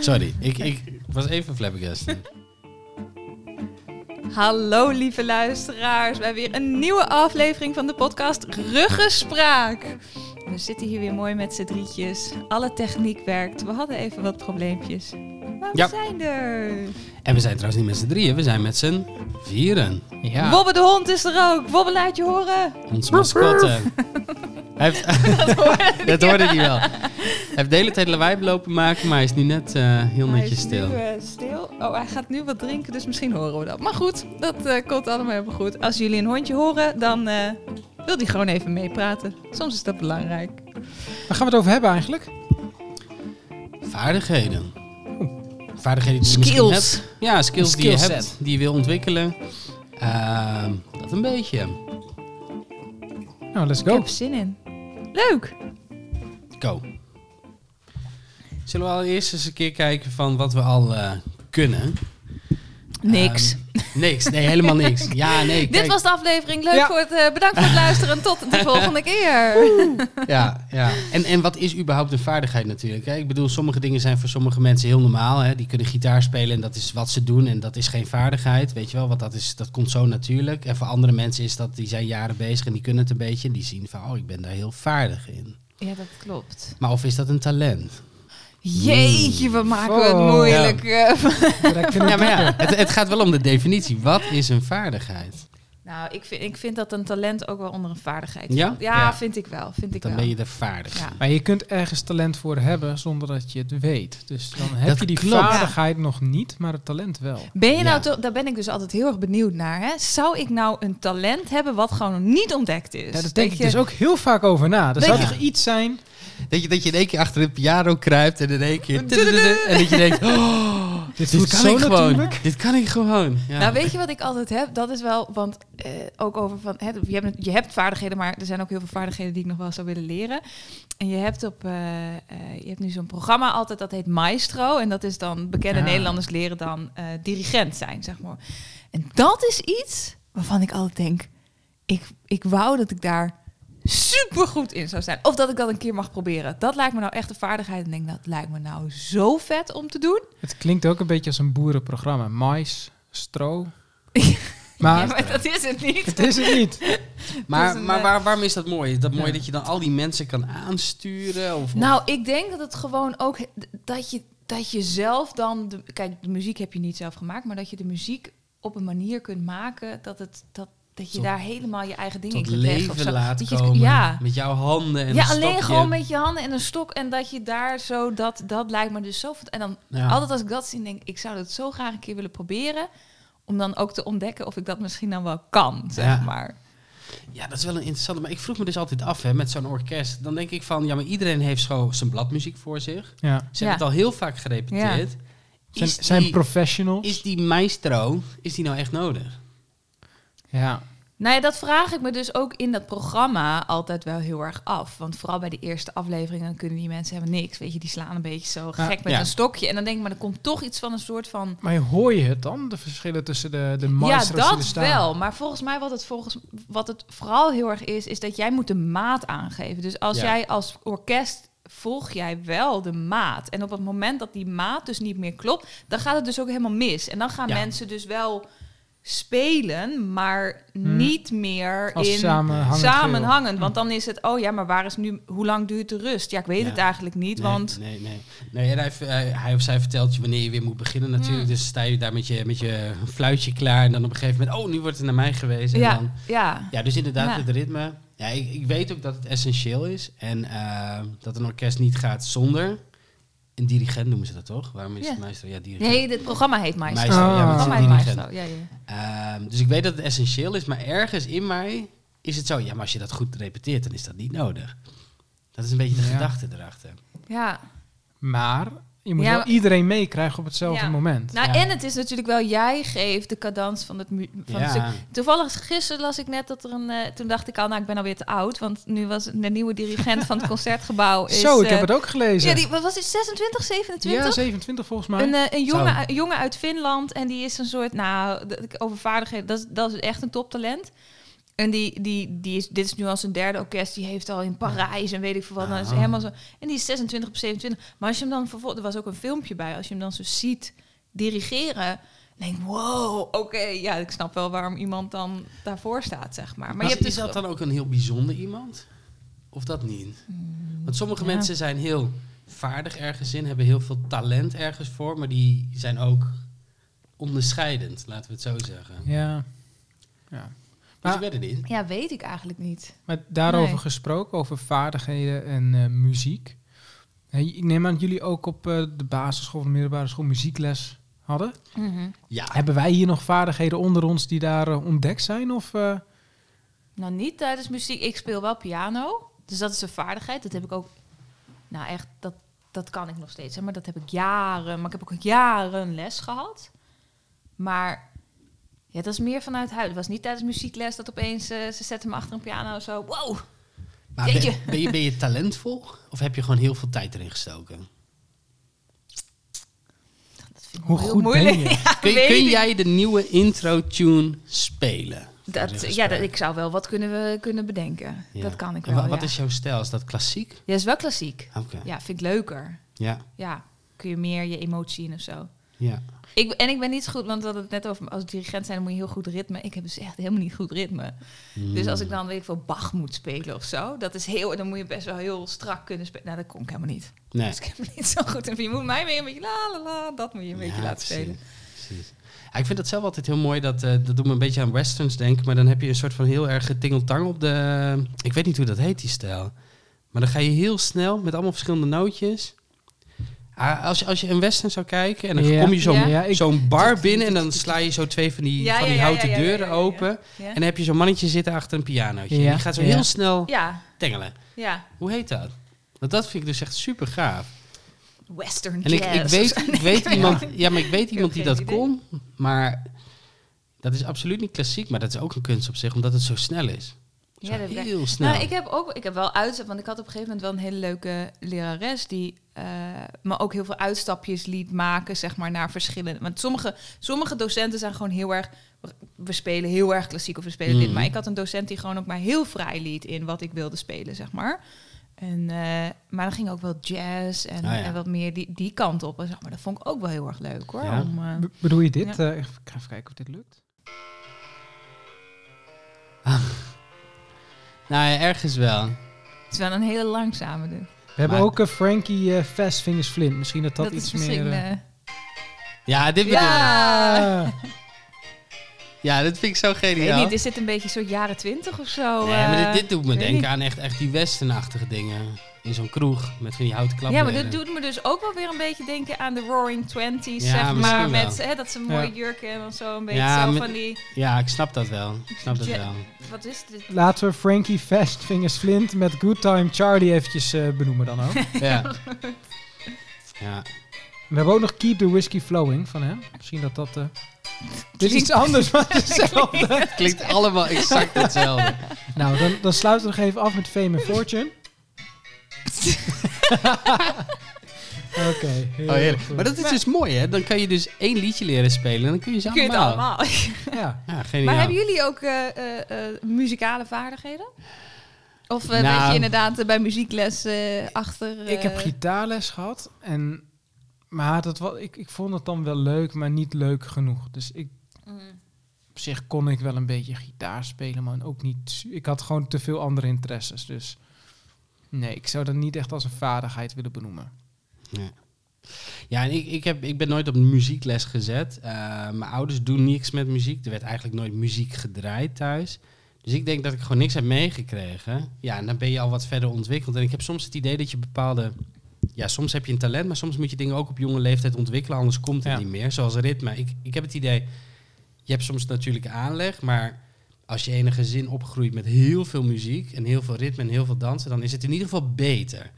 Sorry, ik, ik was even flabbergasted. Hallo lieve luisteraars, wij hebben weer een nieuwe aflevering van de podcast Ruggespraak. We zitten hier weer mooi met z'n drietjes. Alle techniek werkt. We hadden even wat probleempjes. Maar we Ja. zijn er. En we zijn trouwens niet met z'n drieën, we zijn met z'n vieren. Ja. Wobbe de hond is er ook. Wobbe laat je horen. Mascotte. Hij heeft, dat hoorde hij wel. Hij heeft de hele tijd lawaai lopen maken, maar hij is nu net eh, heel Hij netjes is stil. Nu, eh, stil. Oh, hij gaat nu wat drinken, dus misschien horen we dat. Maar goed, dat eh, komt allemaal helemaal goed. Als jullie een hondje horen, dan eh, wil die gewoon even meepraten. Soms is dat belangrijk. Waar gaan we het over hebben eigenlijk? Vaardigheden. Vaardigheden die je misschien Skills. hebt. Ja, skills die je hebt, die je wil ontwikkelen. Ehm, dat een beetje. Nou, let's Ik go. heb er zin in. Leuk. Go. Zullen we al eerst eens een keer kijken van wat we al eh, kunnen? Niks. Ehm, niks, nee, helemaal niks. Ja, nee, Dit was de aflevering. Leuk Ja. voor het, eh, bedankt voor het luisteren. Tot de volgende keer. Ja, ja. En, en wat is überhaupt een vaardigheid natuurlijk? Hè? Ik bedoel, sommige dingen zijn voor sommige mensen heel normaal. Hè? Die kunnen gitaar spelen en dat is wat ze doen en dat is geen vaardigheid. Weet je wel, want dat, is, dat komt zo natuurlijk. En voor andere mensen is dat, die zijn jaren bezig en die kunnen het een beetje. En die zien van, oh, ik ben daar heel vaardig in. Ja, dat klopt. Maar of is dat een talent? Jeetje, we maken het moeilijk. eh. Ja, maar ja, het, het gaat wel om de definitie. Wat is een vaardigheid? Nou, ik vind, ik vind dat een talent ook wel onder een vaardigheid Ja? valt. Ja, Ja. vind ik wel. Vind ik Dan wel. ben je er vaardig. Ja. Maar je kunt ergens talent voor hebben zonder dat je het weet. Dus dan heb Dat je die klopt. vaardigheid nog niet, maar het talent wel. Ben je nou toch, daar ben ik dus altijd heel erg benieuwd naar. Hè? Zou ik nou een talent hebben wat gewoon nog niet ontdekt is? Ja, daar denk ik je- dus ook heel vaak over na. Er zou toch iets zijn... Dat je, dat je in één keer achter een piano kruipt en in één keer... En dat je denkt, oh, Dit kan zo ik gewoon. natuurlijk. Dit kan ik gewoon. Ja. Nou, weet je wat ik altijd heb? Dat is wel, want eh, ook over van, hè, je, hebt, je hebt vaardigheden, maar er zijn ook heel veel vaardigheden die ik nog wel zou willen leren. En je hebt op, eh, eh, je hebt nu zo'n programma altijd dat heet Maestro, en dat is dan bekende Ja. Nederlanders leren dan eh, dirigent zijn, zeg maar. En dat is iets waarvan ik altijd denk, ik, ik wou dat ik daar super goed in zou zijn, of dat ik dat een keer mag proberen. Dat lijkt me nou echt een vaardigheid. En ik denk, dat lijkt me nou zo vet om te doen. Het klinkt ook een beetje als een boerenprogramma. Mais, stro. Maar, Ja, maar dat is het niet. het is het niet. Maar, Het is een, maar eh, waar, waarom is dat mooi? Is dat mooi Ja. dat je dan al die mensen kan aansturen? Of, of- Nou, ik denk dat het gewoon ook dat je, dat je zelf dan. De, kijk, de muziek heb je niet zelf gemaakt, maar dat je de muziek op een manier kunt maken dat het dat. Dat je Tot- daar helemaal je eigen dingen tot in kunt leggen of leven zo. laat Dat je- komen. ja, Met jouw handen en ja een alleen stokje. gewoon met je handen en een stok. En dat je daar zo, dat, dat lijkt me dus zo... En dan Ja. altijd als ik dat zie, denk ik, ik zou dat zo graag een keer willen proberen. Om dan ook te ontdekken of ik dat misschien dan wel kan, zeg Ja. maar. Ja, dat is wel een interessante. Maar ik vroeg me dus altijd af, hè, met zo'n orkest. Dan denk ik van, ja, maar iedereen heeft zo zijn bladmuziek voor zich. Ja. Ze Ja. hebben het al heel vaak gerepeteerd. Zijn, Is, zijn die, professionals. is die maestro, is die nou echt nodig? Ja. Nou ja, dat vraag ik me dus ook in dat programma altijd wel heel erg af. Want vooral bij de eerste afleveringen kunnen die mensen hebben niks. Weet je, die slaan een beetje zo Ja, gek met ja. een stokje. En dan denk ik, maar er komt toch iets van een soort van... Maar hoor je het dan? De verschillen tussen de, de Ja, maestros die er dat wel. Maar volgens mij wat het, volgens, wat het vooral heel erg is, is dat jij moet de maat aangeven. Dus als Ja. jij als orkest volg jij wel de maat. En op het moment dat die maat dus niet meer klopt, dan gaat het dus ook helemaal mis. En dan gaan Ja. mensen dus wel spelen, maar Hmm. niet meer Als in samenhangend. Want dan is het, oh ja, maar waar is nu, hoe lang duurt de rust? Ja, ik weet Ja. het eigenlijk niet, Nee, want... Nee, nee. nee hij, hij, hij of zij vertelt je wanneer je weer moet beginnen natuurlijk. Mm. Dus sta je daar met je, met je fluitje klaar. En dan op een gegeven moment, oh, nu wordt het naar mij geweest. En Ja, dan, ja. ja, dus inderdaad, Ja. het ritme. Ja, ik, ik weet ook dat het essentieel is. En eh, dat een orkest niet gaat zonder een dirigent, noemen ze dat toch? Waarom is Ja. het meester? Ja, dirigent. Nee, dit programma heet Maestro. Maestro, ja, het maar het programma is heet een Maestro, ja, ja. Ehm, dus ik weet dat het essentieel is, maar ergens in mij is het zo. Ja, maar als je dat goed repeteert, dan is dat niet nodig. Dat is een beetje de Ja. gedachte erachter. Ja, Maar je moet Ja, wel iedereen meekrijgen op hetzelfde Ja. moment. Nou, Ja. en het is natuurlijk wel, jij geeft de cadans van het, van het stuk. Ja, Toevallig gisteren las ik net dat er een... eh, toen dacht ik al, nou, ik ben alweer te oud. Want nu was de nieuwe dirigent van het Concertgebouw... Is, Zo, ik eh, heb het ook gelezen. Ja, die, wat was het, 26, 27? Ja, 27 volgens mij. Een, eh, een, jongen, jongen uit Finland en die is een soort, nou, de- over vaardigheden, dat is, dat is echt een toptalent. En die, die, die is, dit is nu al zijn derde orkest. Die heeft al in Parijs en weet ik veel wat. Dan is Ah. helemaal zo. En die is 26 op 27. Maar als je hem dan vervolgens... Er was ook een filmpje bij. Als je hem dan zo ziet dirigeren... Dan denk ik, wow, oké. ja, ik snap wel waarom iemand dan daarvoor staat, zeg maar. Maar Maar je hebt is dus... dat dan ook een heel bijzonder iemand? Of dat niet? Want sommige ja. mensen zijn heel vaardig ergens in, hebben heel veel talent ergens voor, maar die zijn ook onderscheidend, laten we het zo zeggen. Ja. ja. Dus weet het niet. Ja, weet ik eigenlijk niet. Maar daarover Nee. gesproken, over vaardigheden en eh, muziek. Hey, ik neem aan dat jullie ook op eh, de basisschool of middelbare school muziekles hadden. Ja, Hebben wij hier nog vaardigheden onder ons die daar eh, ontdekt zijn? Of, eh, Nou, niet tijdens muziek. Ik speel wel piano. Dus dat is een vaardigheid. Dat heb ik ook... Nou, echt, dat, dat kan ik nog steeds. Hè. Maar dat heb ik jaren... Maar ik heb ook jaren les gehad. Maar... Ja, dat is meer vanuit huis. Het was niet tijdens muziekles dat opeens... eh, ze zetten me achter een piano zo... Wow! maar ben, ben je, ben je talentvol of heb je gewoon heel veel tijd erin gestoken? Dat vind ik Hoe goed ben moeilijk. je? Ja, Kun, kun jij de nieuwe intro-tune spelen? Dat, ja, dat, ik zou wel wat kunnen, we, kunnen bedenken. Ja. Dat kan ik wel, wa- Wat ja. is jouw stijl? Is dat klassiek? Ja, is wel klassiek. Oké. Ja, vind ik leuker. Ja. Ja, kun je meer je emotie in of zo. Ja. Ik, en ik ben niet zo goed, want we hadden het net over als dirigent zijn, dan moet je heel goed ritme. Ik heb dus echt helemaal niet goed ritme. Dus als ik dan weet ik veel Bach moet spelen of zo, dat is heel, dan moet je best wel heel strak kunnen spelen. Nou, dat kon ik helemaal niet. Nee. Dus ik heb niet zo goed in. Je moet mij weer een beetje la la la, dat moet je een beetje laten precies, spelen. precies. Ja, ik vind dat zelf altijd heel mooi. Dat, eh, dat doet me een beetje aan westerns denken. Maar dan heb je een soort van heel erg getingeltang op de... Ik weet niet hoe dat heet, die stijl. Maar dan ga je heel snel met allemaal verschillende nootjes. Ah, als, je, als je een western zou kijken en dan Ja. kom je zo'n Ja. Zo'n bar binnen... en dan sla je zo twee van die, Ja, van die houten ja, ja, ja, deuren ja, ja. open. Ja, En dan heb je zo'n mannetje zitten achter een pianootje. Ja. En die gaat zo Ja. heel snel ja, tengelen. ja. Hoe heet dat? Want dat vind ik dus echt super gaaf. Western En ik, ik weet, ik weet iemand, ja, maar ik weet iemand die dat idee. kon, maar dat is absoluut niet klassiek, maar dat is ook een kunst op zich, omdat het zo snel is. Zo Ja, dat heel snel. Nou, ik heb ook, ik heb wel uitzet, want ik had op een gegeven moment wel een hele leuke lerares die eh, me ook heel veel uitstapjes liet maken, zeg maar, naar verschillende. Want sommige, sommige docenten zijn gewoon heel erg, we spelen heel erg klassiek of we spelen dit, Mhm. maar ik had een docent die gewoon ook maar heel vrij liet in wat ik wilde spelen, zeg maar. En, eh, maar dan ging ook wel jazz en, Ah, ja. en wat meer die, die kant op. En zeg maar, dat vond ik ook wel heel erg leuk hoor. Ja. Om, eh, be- bedoel je dit? Ja. Eh, ik ga even kijken of dit lukt. Nou ja, ergens wel. het is wel een hele langzame. Dus. We hebben Maar- ook uh, Frankie eh Fast Fingers Flint. Misschien dat dat, Dat, iets meer... eh, eh, Ja, dit bedoel ik. Ja. Ja, dit vind ik zo Ik weet geniaal. niet, is dit een beetje soort jaren twintig of zo? nee, maar eh? dit, dit doet me weet denken niet. aan echt, echt die westernachtige dingen. In zo'n kroeg met van die houten Ja, klappen. maar dit doet me dus ook wel weer een beetje denken aan de Roaring Twenties, Ja, zeg maar. wel. Met hè, dat ze mooie Ja. jurken en zo een beetje Ja, zo met- van die... Ja, ik snap dat wel. Ik snap dat Ja. wel. Wat is dit? Laten we Frankie Fast Fingers Flint met Good Time Charlie eventjes eh, benoemen dan ook. Ja. ja. We hebben ook nog Keep the Whiskey Flowing van hem. Misschien dat dat... eh dit is iets anders, maar hetzelfde. Het klinkt allemaal exact hetzelfde. nou, dan, dan sluiten we nog even af met Fame and Fortune. Oké. heel Oh, heerlijk. goed. Maar dat is dus mooi, hè? Dan kan je dus één liedje leren spelen en dan kun je ze Kun je het allemaal. allemaal? Ja. Ja, geniaal. Maar hebben jullie ook eh, eh, eh, muzikale vaardigheden? Of eh, Nou. weet je inderdaad bij muziekles eh, achter... Ik heb gitaarles gehad en maar dat was, ik, ik vond het dan wel leuk, maar niet leuk genoeg. Dus ik, mm. op zich kon ik wel een beetje gitaar spelen, maar ook niet. Ik had gewoon te veel andere interesses. Dus nee, ik zou dat niet echt als een vaardigheid willen benoemen. Ja, en ik, ik, heb, ik ben nooit op muziekles gezet. Eh, mijn ouders doen niks met muziek. Er werd eigenlijk nooit muziek gedraaid thuis. Dus ik denk dat ik gewoon niks heb meegekregen. Ja, en dan ben je al wat verder ontwikkeld. En ik heb soms het idee dat je bepaalde... Ja, soms heb je een talent, maar soms moet je dingen ook op jonge leeftijd ontwikkelen. Anders komt het Ja. niet meer. Zoals ritme. Ik, ik heb het idee, je hebt soms natuurlijke aanleg, maar als je in een gezin opgroeit met heel veel muziek en heel veel ritme en heel veel dansen, dan is het in ieder geval beter.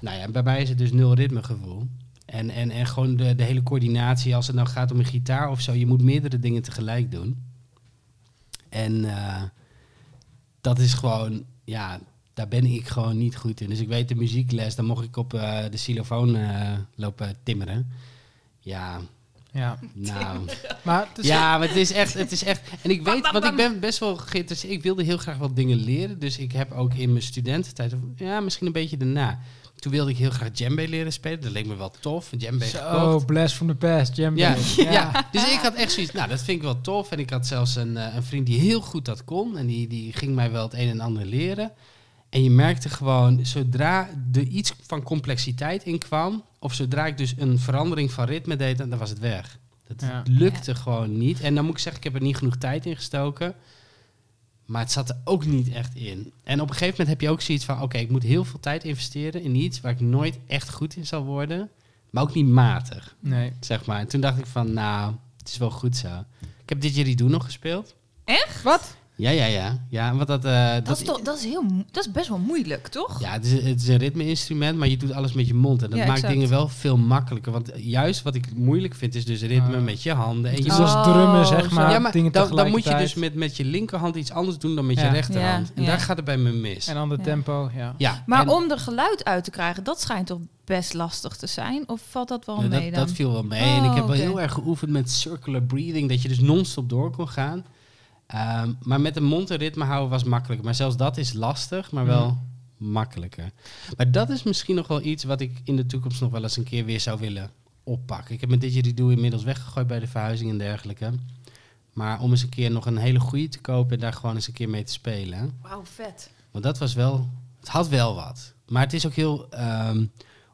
Nou ja, bij mij is het dus nul ritmegevoel. En, en, en gewoon de, de hele coördinatie, als het nou gaat om een gitaar of zo, je moet meerdere dingen tegelijk doen. En eh, dat is gewoon, ja, daar ben ik gewoon niet goed in. Dus ik weet de muziekles, dan mocht ik op eh, de xylofoon eh, lopen timmeren. Ja, Ja. Nou, Maar het is ja, maar het is echt, het is echt. En ik weet, want ik ben best wel geïnteresseerd. Ik wilde heel graag wat dingen leren. Dus ik heb ook in mijn studententijd, ja, misschien een beetje daarna. Toen wilde ik heel graag djembe leren spelen. Dat leek me wel tof. Djembe Zo, gekocht. blast from the past, djembe. Ja, ja. dus ik had echt zoiets, nou dat vind ik wel tof. En ik had zelfs een, eh, een vriend die heel goed dat kon. En die, die ging mij wel het een en ander leren. En je merkte gewoon, zodra er iets van complexiteit in kwam... of zodra ik dus een verandering van ritme deed, dan dan was het weg. Dat Ja. lukte gewoon niet. En dan moet ik zeggen, ik heb er niet genoeg tijd in gestoken. Maar het zat er ook niet echt in. En op een gegeven moment heb je ook zoiets van... oké, ik moet heel veel tijd investeren in iets... waar ik nooit echt goed in zal worden. Maar ook niet matig Nee. zeg maar. En toen dacht ik van, nou, het is wel goed zo. Ik heb Didgeridoo nog gespeeld. Echt? Wat? Ja, ja, ja. Ja, want dat... eh, Dat, is toch, dat, is heel, dat is best wel moeilijk, toch? Ja, het is, het is een ritme-instrument, maar je doet alles met je mond. En dat Ja, maakt exact. dingen wel veel makkelijker. Want juist wat ik moeilijk vind, is dus ritme Ah. met je handen. En je Dus Oh, dat is drummen, zeg maar. ja, maar dingen dan, dan moet je dus met, met je linkerhand iets anders doen dan met Ja. je rechterhand. Ja, en ja. daar gaat het bij me mis. En ander Ja. tempo, ja. ja, Maar en- om er geluid uit te krijgen, dat schijnt toch best lastig te zijn? Of valt dat wel Ja, mee dat, dan? dat viel wel mee. en ik Oh, heb wel oké. heel erg geoefend met circular breathing, dat je dus non-stop door kon gaan. Ehm, maar met de mond een ritme houden was makkelijker. Maar zelfs dat is lastig, maar wel makkelijker. Maar dat is misschien nog wel iets wat ik in de toekomst nog wel eens een keer weer zou willen oppakken. Ik heb mijn didgeridoo inmiddels weggegooid bij de verhuizing en dergelijke. Maar om eens een keer nog een hele goede te kopen en daar gewoon eens een keer mee te spelen. Wauw, vet. Want dat was wel, het had wel wat. Maar het is ook heel, ehm,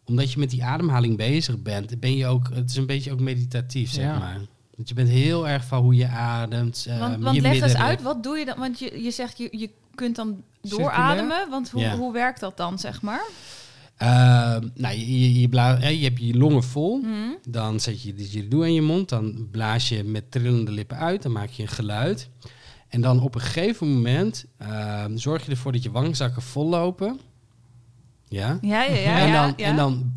omdat je met die ademhaling bezig bent, ben je ook, het is een beetje ook meditatief, zeg Ja. maar. Want je bent heel erg van hoe je ademt. eh, Want, je want leg eens uit, wat doe je dan? Want je, je zegt, je, je kunt dan doorademen. Want hoe, Ja. hoe werkt dat dan, zeg maar? Ehm, nou, je, je, je, bla- je hebt je longen vol. Hm? Dan zet je didgeridoo in je mond. Dan blaas je met trillende lippen uit. Dan maak je een geluid. En dan op een gegeven moment ehm, zorg je ervoor dat je wangzakken vol lopen. Ja. Ja, ja, ja. en, ja, dan, ja. en dan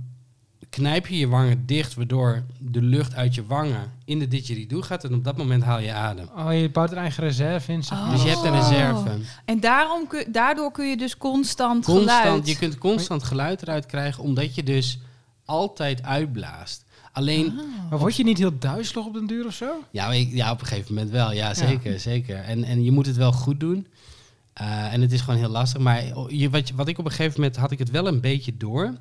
knijp je je wangen dicht, waardoor de lucht uit je wangen in de didgeridoo gaat. En op dat moment haal je adem. Oh, je bouwt er eigen reserve in, zeg Oh. Dus je hebt een Oh. reserve. En daarom kun, daardoor kun je dus constant, Constant, geluid... je kunt constant geluid eruit krijgen, omdat je dus altijd uitblaast. Alleen, Ah. Maar word je niet heel duizelig op den duur of zo? ja, ik- ja, op een gegeven moment wel. Ja, zeker, zeker. En, en je moet het wel goed doen. Eh, en het is gewoon heel lastig. Maar je, wat, je- wat ik op een gegeven moment had ik het wel een beetje door.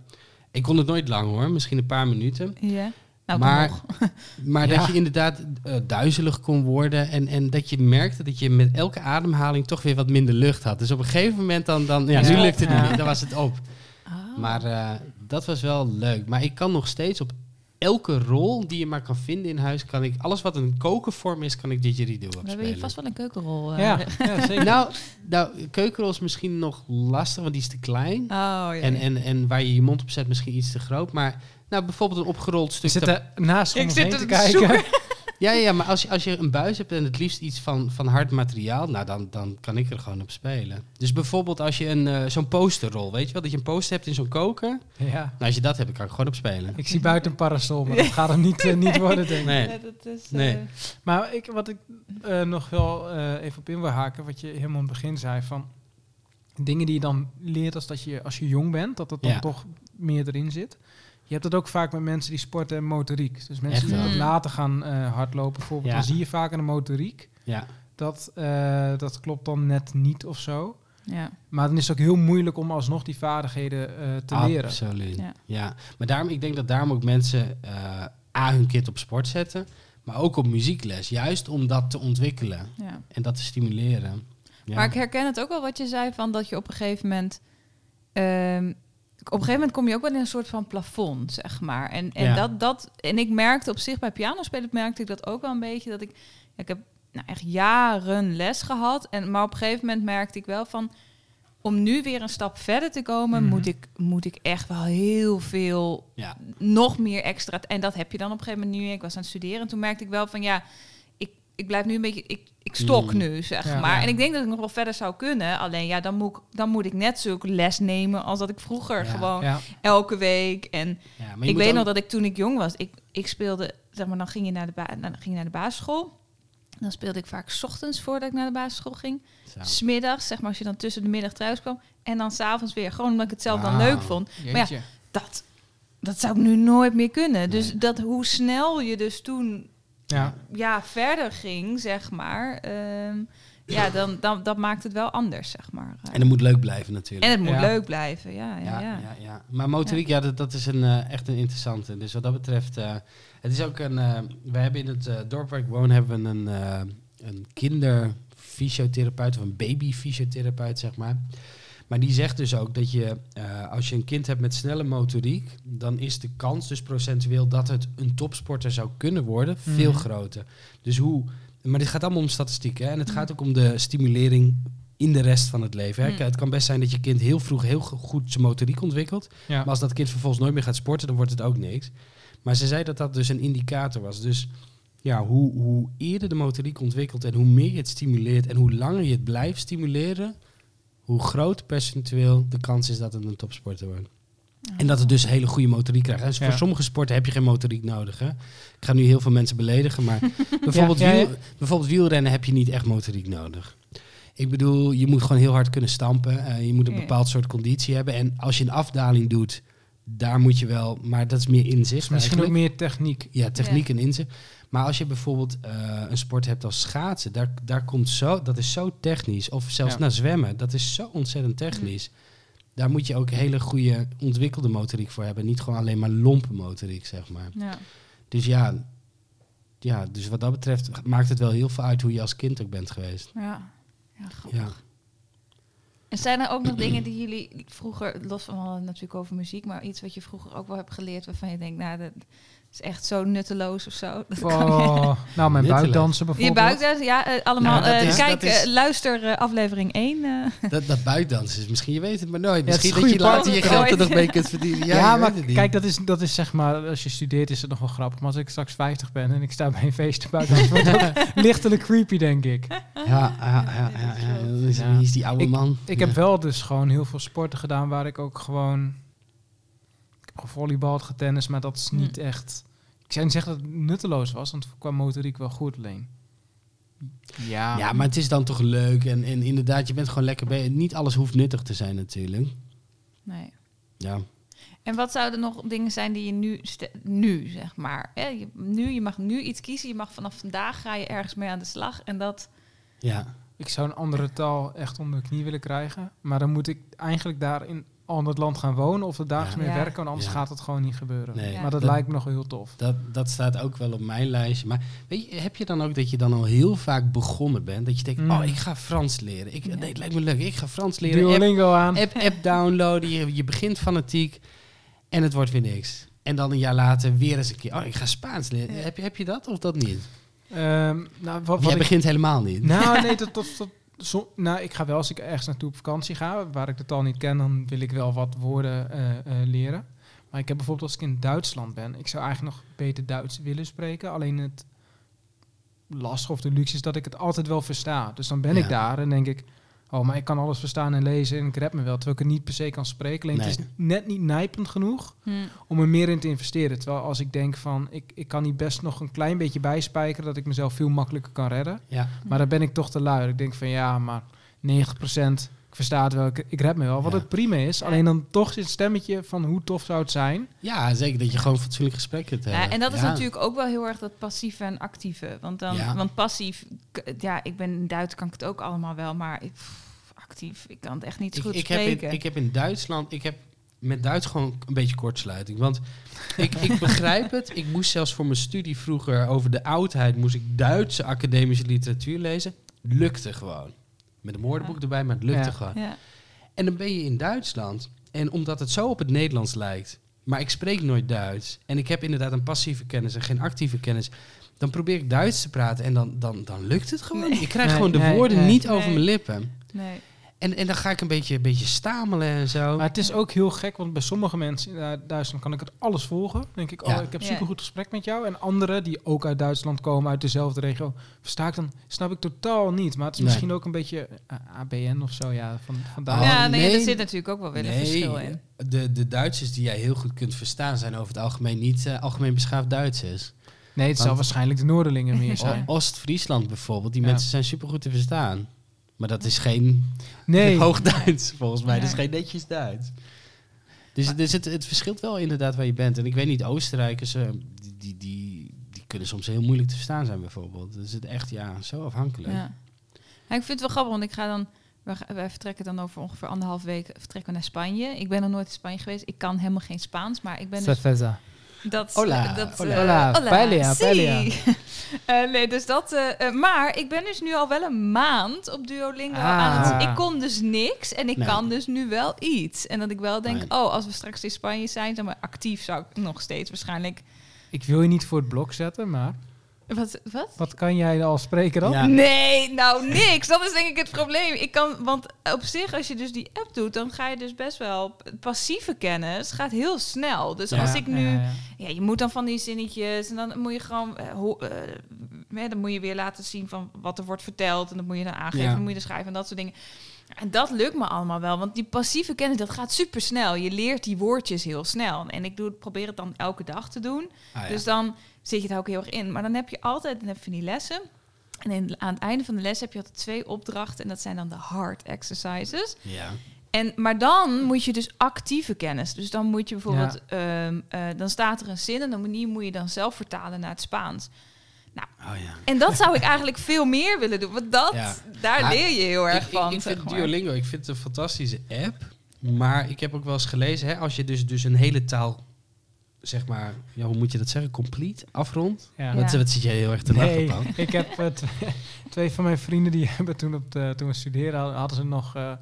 Ik kon het nooit lang hoor, misschien een paar minuten. Ja. Nou, Maar-. Maar Ja. dat je inderdaad eh, duizelig kon worden. En, en dat je merkte dat je met elke ademhaling toch weer wat minder lucht had. Dus op een gegeven moment dan, dan ja, Ja. nu lukt het niet meer. Dan was het op. Ah. Maar eh, dat was wel leuk. Maar ik kan nog steeds op elke rol die je maar kan vinden in huis, kan ik alles wat een kokenvorm is, kan ik didgeridoo op We hebben hier vast wel een keukenrol. eh. Ja, ja zeker. Nou, nou, keukenrol is misschien nog lastig, want die is te klein. Oh, ja. En, en, en waar je je mond op zet, misschien iets te groot. Maar nou, bijvoorbeeld een opgerold stuk zit tap- er naast om Ik zit heen er te te kijken. Ja, ja, maar als je, als je een buis hebt en het liefst iets van, van hard materiaal, nou dan, dan kan ik er gewoon op spelen. Dus bijvoorbeeld als je een, eh, zo'n posterrol, weet je wel, dat je een poster hebt in zo'n koker. Ja. Nou, als je dat hebt, kan ik gewoon op spelen. Ik zie buiten een parasol, maar dat gaat hem niet, eh, niet worden, denk ik. Nee. Ja, dat is, eh, Nee. Maar ik, wat ik eh, nog wel eh, even op in wil haken, wat je helemaal in het begin zei, van dingen die je dan leert als, dat je, als je jong bent, dat dat dan Ja. toch meer erin zit. Je hebt het ook vaak met mensen die sporten en motoriek. Dus mensen Echt die wat later gaan eh, hardlopen bijvoorbeeld, Ja. dan zie je vaak aan de motoriek. Ja, Dat, eh, dat klopt dan net niet of zo. ja. Maar dan is het ook heel moeilijk om alsnog die vaardigheden eh, te leren. absoluut. Ja. Ja. maar daarom, ik denk dat daarom ook mensen eh A, hun kind op sport zetten, maar ook op muziekles. Juist om dat te ontwikkelen ja. en dat te stimuleren. Ja. Maar ik herken het ook wel wat je zei van dat je op een gegeven moment. ehm, op een gegeven moment kom je ook wel in een soort van plafond, zeg maar. En, en, Ja. dat, dat, en ik merkte op zich bij pianospelen, merkte ik dat ook wel een beetje. Dat ik, ja, ik heb nou, echt jaren les gehad. En, maar op een gegeven moment merkte ik wel van... Om nu weer een stap verder te komen, Mhm. moet, ik, moet ik echt wel heel veel ja. nog meer extra. En dat heb je dan op een gegeven moment nu. Ik was aan het studeren en toen merkte ik wel van ja, ik, blijf nu een beetje, ik, ik stok Mm. nu, zeg Ja. maar. Ja. En ik denk dat ik nog wel verder zou kunnen. Alleen ja, dan moet ik, dan moet ik net zulke les nemen als dat ik vroeger Ja. gewoon Ja. elke week. En ik weet ook- nog dat ik toen ik jong was, ik, ik speelde, zeg maar, dan ging je naar de, ba- dan ging je naar de basisschool. Dan speelde ik vaak 's ochtends voordat ik naar de basisschool ging. Zo. Smiddags, zeg maar, als je dan tussen de middag thuis kwam. En dan s'avonds weer, gewoon omdat ik het zelf dan leuk vond. Maar ja, dat, dat zou ik nu nooit meer kunnen. Dus Nee. dat hoe snel je dus toen Ja. ja, verder ging, zeg maar. ehm, ja, dan, dan dat maakt het wel anders, zeg maar. En het moet leuk blijven natuurlijk. En het moet Ja. leuk blijven, ja. ja, Ja, ja. ja. Ja, Maar motoriek, ja, dat, dat is een, eh, echt een interessante. Dus wat dat betreft, eh, het is ook een. eh, we hebben in het dorp waar ik woon, hebben we een, eh een kinderfysiotherapeut of een babyfysiotherapeut, zeg maar. Maar die zegt dus ook dat je, eh, als je een kind hebt met snelle motoriek, dan is de kans dus procentueel dat het een topsporter zou kunnen worden veel Mhm. groter. Dus hoe, maar dit gaat allemaal om statistieken hè? en het gaat ook om de stimulering in de rest van het leven. Hè? Mm. Kijk, Het kan best zijn dat je kind heel vroeg heel go- goed zijn motoriek ontwikkelt. Ja. Maar als dat kind vervolgens nooit meer gaat sporten, dan wordt het ook niks. Maar ze zei dat dat dus een indicator was. Dus ja, hoe, hoe eerder de motoriek ontwikkelt en hoe meer je het stimuleert en hoe langer je het blijft stimuleren, hoe groter percentueel de kans is dat het een topsporter wordt. En dat het dus hele goede motoriek krijgt. En dus Ja. voor sommige sporten heb je geen motoriek nodig. Hè? Ik ga nu heel veel mensen beledigen, maar bijvoorbeeld, Ja, ja, ja. Wiel, bijvoorbeeld wielrennen heb je niet echt motoriek nodig. Ik bedoel, je moet gewoon heel hard kunnen stampen. Eh, je moet een bepaald soort conditie hebben. En als je een afdaling doet, daar moet je wel... Maar dat is meer inzicht Dus misschien ook meer techniek. Ja, techniek en inzicht. Maar als je bijvoorbeeld eh, een sport hebt als schaatsen, daar, daar komt zo, dat is zo technisch. Of zelfs Ja. naar zwemmen, dat is zo ontzettend technisch. Daar moet je ook hele goede ontwikkelde motoriek voor hebben. Niet gewoon alleen maar lompe motoriek, zeg maar. Ja. Dus ja, ja, dus wat dat betreft maakt het wel heel veel uit hoe je als kind ook bent geweest. Ja. Ja, grappig. Ja. En zijn er ook nog dingen die jullie vroeger, los van we natuurlijk over muziek, maar iets wat je vroeger ook wel hebt geleerd waarvan je denkt, nou, dat is echt zo nutteloos of zo. Dat kan je- Oh, nou, mijn buikdansen Je bijvoorbeeld. buikdans, ja, eh, allemaal. Nou, eh, is- kijk, is- eh, luister aflevering 1. eh. Dat, dat buikdansen is misschien, je weet het maar nooit. Ja, misschien dat je later je geld er nog mee kunt verdienen. Ja, Ja, je maar weet het niet. kijk, dat is, dat is zeg maar, als je studeert is het nog wel grappig. Maar als ik straks 50 ben en ik sta bij een feestje buiten, dan wordt het ook lichtelijk creepy, denk ik. Ja, ja, ja, ja, ja, Dan is, Ja. Wie is die oude man? Ik Ja. heb wel dus gewoon heel veel sporten gedaan waar ik ook gewoon... Gevolleybald, getennis, maar dat is Hm. niet echt... Ik zou niet zeggen dat het nutteloos was, want qua motoriek wel goed alleen. Ja, Ja, maar het is dan toch leuk. En, en inderdaad, je bent gewoon lekker bij. Niet alles hoeft nuttig te zijn natuurlijk. Nee. Ja. En wat zouden nog dingen zijn die je nu, ste- nu zeg maar, hè? Je, nu, je mag nu iets kiezen, je mag vanaf vandaag ga je ergens mee aan de slag en dat, Ja. ik zou een andere taal echt onder de knie willen krijgen. Maar dan moet ik eigenlijk in al dat land gaan wonen of er dagelijks Ja. mee Ja. werken, want anders Ja. gaat het gewoon niet gebeuren. Nee. Ja. Maar dat Dat- lijkt me nog heel tof. Dat, dat staat ook wel op mijn lijstje. Maar weet je, heb je dan ook dat je dan al heel vaak begonnen bent? Dat je denkt, Mm. oh, ik ga Frans leren. Ik, Ja. Nee, het lijkt me leuk. Ik ga Frans leren. App, Duolingo aan. app, app downloaden. Je, je begint fanatiek. En het wordt weer niks. En dan een jaar later weer eens een keer. Oh, ik ga Spaans leren. Ja. Heb, je, heb je dat of dat niet? Ehm, nou, wat, Of wat jij ik, begint helemaal niet. nou, nee, dat, dat, dat, zo- nou, ik ga wel als ik ergens naartoe op vakantie ga, waar ik de taal niet ken, dan wil ik wel wat woorden eh, eh, leren. Maar ik heb bijvoorbeeld als ik in Duitsland ben, ik zou eigenlijk nog beter Duits willen spreken. Alleen het lastige of de luxe is dat ik het altijd wel versta. Dus dan ben Ja. ik daar en denk ik, oh, maar ik kan alles verstaan en lezen en ik red me wel. Terwijl ik het niet per se kan spreken. Alleen het is net niet nijpend genoeg hm, om er meer in te investeren. Terwijl als ik denk van, ik, ik kan hier best nog een klein beetje bijspijkeren, dat ik mezelf veel makkelijker kan redden. Ja. Maar dan ben ik toch te lui. Ik denk van ja, maar 90% ik versta het wel, ik, ik red me wel. Wat Ja. het prima is. Alleen dan toch zit het stemmetje van hoe tof zou het zijn. ja, zeker. Dat je gewoon fatsoenlijk gesprek kunt hebben. Ja, en dat is Ja. natuurlijk ook wel heel erg dat passieve en actieve. Want, dan, Ja. want passief, ja, ik ben in Duits, kan ik het ook allemaal wel, maar ik, pff, actief, ik kan het echt niet zo Ik, goed ik, heb spreken. in, ik heb in Duitsland, ik heb met Duits gewoon een beetje kortsluiting. Want ik, ik begrijp het. Ik moest zelfs voor mijn studie vroeger over de oudheid, moest ik Duitse academische literatuur lezen. Lukte gewoon. Met een woordenboek erbij, maar het lukte gewoon. ja. En dan ben je in Duitsland. En omdat het zo op het Nederlands lijkt, maar ik spreek nooit Duits. En ik heb inderdaad een passieve kennis en geen actieve kennis. Dan probeer ik Duits te praten en dan, dan, dan lukt het gewoon. Nee. Ik krijg Nee, gewoon de nee, woorden niet over mijn lippen. Nee. En, en dan ga ik een beetje, een beetje stamelen en zo. Maar het is ook heel gek, want bij sommige mensen in eh, Duitsland kan ik het alles volgen. Dan denk ik, oh, Ja. ik heb Ja. super goed gesprek met jou. En anderen die ook uit Duitsland komen, uit dezelfde regio, versta ik dan, snap ik totaal niet. Maar het is Nee. misschien ook een beetje eh, ABN of zo, ja, van, vandaar. Oh, ja, nee, nee. er zit natuurlijk ook wel weer een verschil in. De, de Duitsers die jij heel goed kunt verstaan zijn over het algemeen niet eh, algemeen beschaafd Duitsers. Nee, het zal waarschijnlijk de Noorderlingen meer zijn. O- Oost-Friesland bijvoorbeeld, die Ja. mensen zijn supergoed te verstaan. Maar dat is geen Nee, hoog Duits volgens mij. Dat is geen netjes Duits. Dus, dus het, het verschilt wel inderdaad waar je bent. En ik weet niet, Oostenrijkers, eh, die, die, die, die kunnen soms heel moeilijk te verstaan zijn bijvoorbeeld. Dus het echt, ja, zo afhankelijk. Ja. Ja, ik vind het wel grappig, want ik ga dan... Wij vertrekken dan over ongeveer anderhalf week vertrekken we naar Spanje. Ik ben nog nooit in Spanje geweest. Ik kan helemaal geen Spaans, maar ik ben dus Cerveza. Dat, Hola, dat, hola. eh, Hola, paella, si. paella. Eh, nee, dus dat... eh, eh, maar ik ben dus nu al wel een maand op Duolingo Ah. aan het... Ik kon dus niks en ik Nee. kan dus nu wel iets. En dat ik wel denk, Nee. oh, als we straks in Spanje zijn, zeg maar actief zou ik nog steeds waarschijnlijk... Ik wil je niet voor het blok zetten, maar Wat? wat? wat kan jij al spreken dan? Ja. Nee, nou niks. Dat is denk ik het probleem. Ik kan, want op zich, als je dus die app doet, dan ga je dus best wel passieve kennis gaat heel snel. Dus Ja. als ik nu, Ja, ja, ja. je moet dan van die zinnetjes en dan moet je gewoon, hè, dan moet je weer laten zien van wat er wordt verteld en dan moet je dan aangeven, Ja. dan moet je er schrijven en dat soort dingen. En dat lukt me allemaal wel, want die passieve kennis, dat gaat super snel. Je leert die woordjes heel snel. En ik doe, het- probeer het dan elke dag te doen. Ah, ja. Dus dan zit je er ook heel erg in. Maar dan heb je altijd dan heb je van die lessen. En in, aan het einde van de les heb je altijd twee opdrachten. En dat zijn dan de hard exercises. ja. En, maar dan moet je dus actieve kennis. Dus dan moet je bijvoorbeeld... ehm, eh, dan staat er een zin en dan moet, die moet je dan zelf vertalen naar het Spaans. Oh, ja. En dat zou ik eigenlijk veel meer willen doen. Want dat, Ja. daar Maar leer je heel erg ik, van. Ik, vind maar. Duolingo, ik vind het een fantastische app. Maar ik heb ook wel eens gelezen, hè, als je dus, dus een hele taal, zeg maar, ja, hoe moet je dat zeggen, complete, afrondt. Ja. Ja. Wat, wat zit jij heel erg te lachen Nee, van? ik heb eh, twee, twee van mijn vrienden die hebben toen, op de, toen we studeerden, hadden- hadden ze nog eh,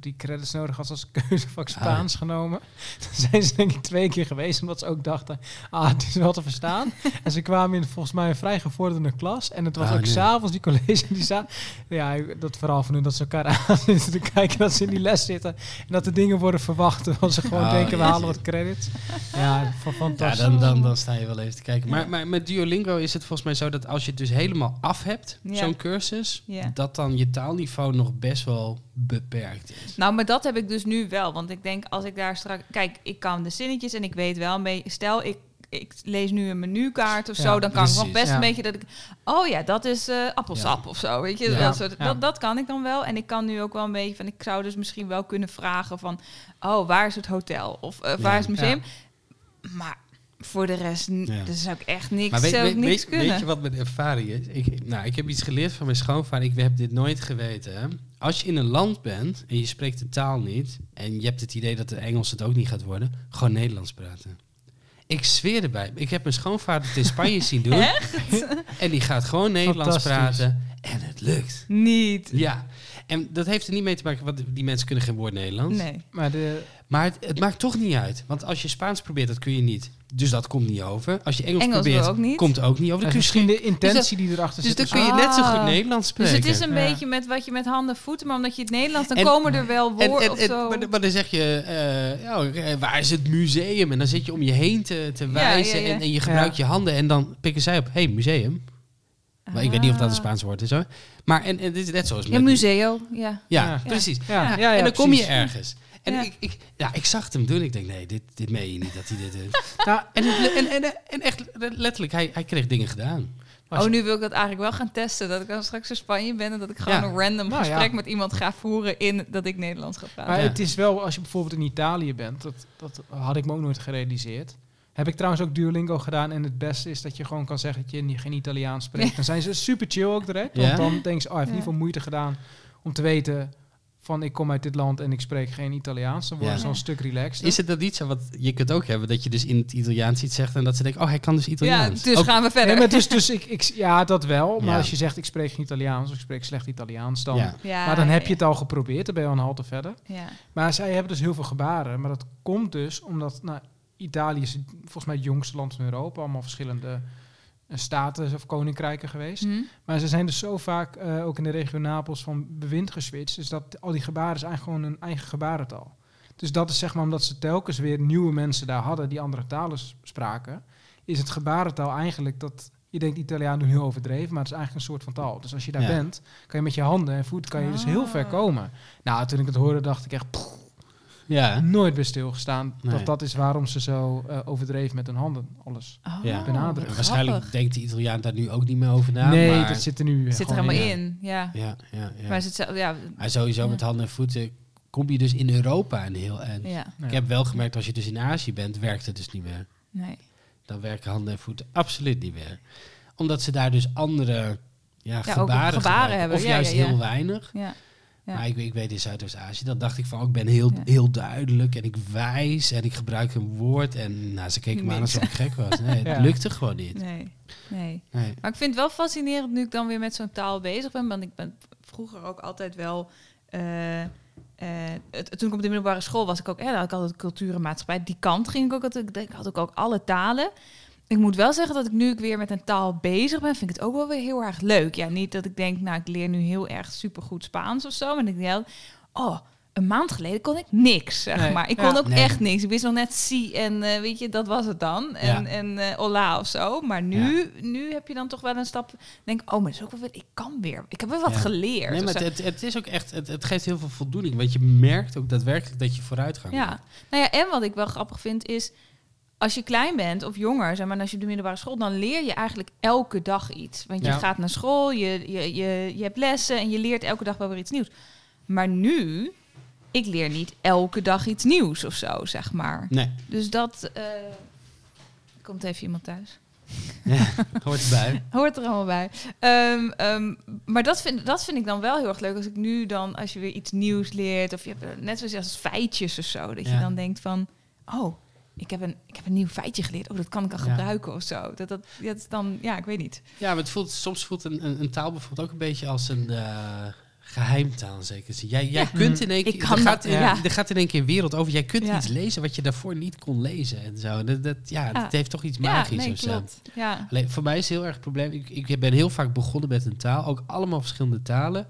drie credits nodig als als keuzevak Spaans genomen. Toen zijn ze denk ik twee keer geweest, omdat ze ook dachten, ah, het is wel te verstaan. en ze kwamen in volgens mij een vrij gevorderde klas. En het was Oh, ook nee. s'avonds, die college, die zaten... Ja, dat verhaal van hun, dat ze elkaar aan zitten te kijken, dat ze in die les zitten. En dat de dingen worden verwacht, terwijl ze gewoon Oh, denken, we halen wat credits. Ja, van Ja, fantastisch. dan, dan, dan sta je wel even te kijken. Maar, maar met Duolingo is het volgens mij zo dat als je het dus helemaal af hebt, Ja. zo'n cursus, Ja. dat dan je taalniveau nog best wel beperkt is. Nou, maar dat heb ik dus nu wel. Want ik denk, als ik daar straks... Kijk, ik kan de zinnetjes en ik weet wel een beetje... Stel, ik, ik lees nu een menukaart of Ja, zo... dan kan ik nog best ja. een beetje dat ik... Oh ja, dat is eh, appelsap Ja. of zo, weet je? Dat, soort, dat, dat kan ik dan wel. En ik kan nu ook wel een beetje van... Ik zou dus misschien wel kunnen vragen van... Oh, waar is het hotel? Of eh, waar is het museum? Maar voor de rest... Ja. Dus zou ik echt niks, Maar weet, zou ik weet, niks weet, kunnen. weet je wat mijn ervaring is? Ik, nou, ik heb iets geleerd van mijn schoonvader. Ik heb dit nooit geweten. Hè? Als je in een land bent en je spreekt de taal niet... en je hebt het idee dat de Engels het ook niet gaat worden... gewoon Nederlands praten. Ik zweer erbij. Ik heb mijn schoonvader het in Spanje zien doen. En die gaat gewoon Nederlands praten. En het lukt. Niet. Ja. En dat heeft er niet mee te maken, want die mensen kunnen geen woord Nederlands. Nee. Maar de, Maar het, het maakt toch niet uit. Want als je Spaans probeert, dat kun je niet. Dus dat komt niet over. Als je Engels, Engels probeert, wil ook niet. komt ook niet over. dat Dan is kun je misschien de intentie die erachter dus zit. dan of kun je net zo goed Ah. Nederlands Dus spreken. het is een Ja. beetje met wat je met handen voeten, maar omdat je het Nederlands, dan En- komen er wel En, woorden en, of en- zo. maar, dan- maar dan zeg je, eh, ja, eh, waar is het museum? En dan zit je om je heen te, te wijzen ja, ja. En, en je gebruikt je handen. En dan pikken zij op, hey, museum. Maar ik weet niet of dat een. Spaans woord is hoor. Maar en, en dit is net zoals Ja, met... museo, ja. Ja, Ja. precies. Ja, Ja. ja, ja, en dan kom je ergens. En Ja. ik, ik, ja, ik zag het hem doen. Ik denk, nee, dit, dit meen je niet dat hij dit doet. Nou, en, en, en, en, echt letterlijk, hij, hij kreeg dingen gedaan. Als Oh, nu wil ik dat eigenlijk wel gaan testen. Dat ik dan straks in Spanje ben en dat ik gewoon Ja. een random Nou, gesprek ja. met iemand ga voeren in dat ik Nederlands ga praten. Maar Ja. het is wel, als je bijvoorbeeld in Italië bent, dat, dat had ik me ook nooit gerealiseerd. Heb ik trouwens ook Duolingo gedaan en het beste is dat je gewoon kan zeggen dat je niet- geen Italiaans spreekt. Dan zijn ze super chill ook direct, want Ja? dan denken ze, oh, hij heeft ieder geval moeite gedaan om te weten van ik kom uit dit land en ik spreek geen Italiaans. Dan worden Ja. ze al een stuk relaxed. Is het dat niet zo? Want je kunt ook hebben dat je dus in het Italiaans iets zegt en dat ze denken, oh, hij kan dus ja, Italiaans. dus Ook- gaan we verder. Nee, maar dus, dus ik, ik, ja, dat wel. Maar Ja. als je zegt ik spreek geen Italiaans of ik spreek slecht Italiaans, dan... Ja. Ja, maar dan ja, heb je ja. het al geprobeerd, dan ben je al een halte verder. Ja. Maar zij hebben dus heel veel gebaren. Maar dat komt dus omdat nou, Italië is volgens mij het jongste land van Europa. Allemaal verschillende staten of koninkrijken geweest. Hm? Maar ze zijn dus zo vaak eh, ook in de regio Napels van bewind geswitcht. Dus dat al die gebaren is eigenlijk gewoon een eigen gebarentaal. Dus dat is zeg maar omdat ze telkens weer nieuwe mensen daar hadden die andere talen spraken. Is het gebarentaal eigenlijk dat... Je denkt Italiaan doen heel overdreven, maar het is eigenlijk een soort van taal. Dus als je daar Ja. bent, kan je met je handen en voeten kan je dus heel Ah. ver komen. Nou, toen ik het hoorde, dacht ik echt... pff, Ja. nooit bij stilgestaan. Nee. Dat dat is waarom ze zo eh, overdreven met hun handen alles. Oh, Ja. Waarschijnlijk grappig. denkt de Italiaan daar nu ook niet meer over na. nee, maar, dat zit er nu Zit er helemaal in. in, ja. Ja, ja, ja. Maar zo, ja, Maar sowieso Ja. met handen en voeten kom je dus in Europa een heel eind. Ja, Ja. Ik heb wel gemerkt, als je dus in Azië bent, werkt het dus niet meer. nee. Dan werken handen en voeten absoluut niet meer. Omdat ze daar dus andere ja, gebaren, gebaren hebben. Of Ja, juist ja, ja. heel weinig. Ja. Ja. Maar ik, ik weet in Zuidoost-Azië, dan dacht ik van, oh, ik ben heel, Ja. heel duidelijk en ik wijs en ik gebruik een woord. En nou, ze keken me aan alsof ik gek was. Nee, het Ja. lukte gewoon niet. Nee, nee. Nee. Maar ik vind het wel fascinerend nu ik dan weer met zo'n taal bezig ben. Want ik ben vroeger ook altijd wel... eh, eh, het- toen ik op de middelbare school was, ik ook, eh, had ik altijd cultuur en maatschappij. Die kant ging ik ook altijd. Ik had ook, ook alle talen. Ik moet wel zeggen dat ik nu ik weer met een taal bezig ben, vind ik het ook wel weer heel erg leuk. Ja, niet dat ik denk, nou, ik leer nu heel erg supergoed Spaans of zo. Maar ik denk, wel, oh, een maand geleden kon ik niks, zeg Nee, maar. Ik ja. kon ook Nee. echt niks. Ik wist nog net si en eh, weet je, dat was het dan. En, Ja. en eh hola of zo. Maar nu, nu heb je dan toch wel een stap. Denk, oh, maar dat is ook wel weer, ik kan weer. Ik heb wel wat Ja. geleerd. Nee, maar het, het, het is ook echt, het, het geeft heel veel voldoening. Want je merkt ook daadwerkelijk dat je vooruitgang Ja, nou ja, en wat ik wel grappig vind is, als je klein bent of jonger, zeg maar, als je op de middelbare school, dan leer je eigenlijk elke dag iets. Want je Ja. gaat naar school, je, je, je, je hebt lessen en je leert elke dag wel weer iets nieuws. Maar nu, ik leer niet elke dag iets nieuws of zo, zeg maar. Nee, Dus dat. eh, komt even iemand thuis. hoort erbij. Hoort er allemaal bij. Ehm, ehm, maar dat vind, dat vind ik dan wel heel erg leuk. Als ik nu dan, als je weer iets nieuws leert, of je hebt eh, net zoals als feitjes of zo, dat je Ja. dan denkt van, oh, ik heb, een, ik heb een nieuw feitje geleerd. Oh, dat kan ik al Ja. gebruiken of zo. Dat, dat, dat is dan, ja, ik weet niet. Ja, maar het voelt, soms voelt een, een, een taal bijvoorbeeld ook een beetje als een eh, geheimtaal. zin. Jij, jij Ja. kunt in één Ik keer. er, gaat, ja. er gaat in één keer een wereld over. Jij kunt Ja. iets lezen wat je daarvoor niet kon lezen. En zo. Dat, dat, ja, Ja. dat heeft toch iets Ja, magisch nee, of zo. klopt. Ja. Alleen voor mij is het heel erg het probleem. Ik, ik ben heel vaak begonnen met een taal, ook allemaal verschillende talen.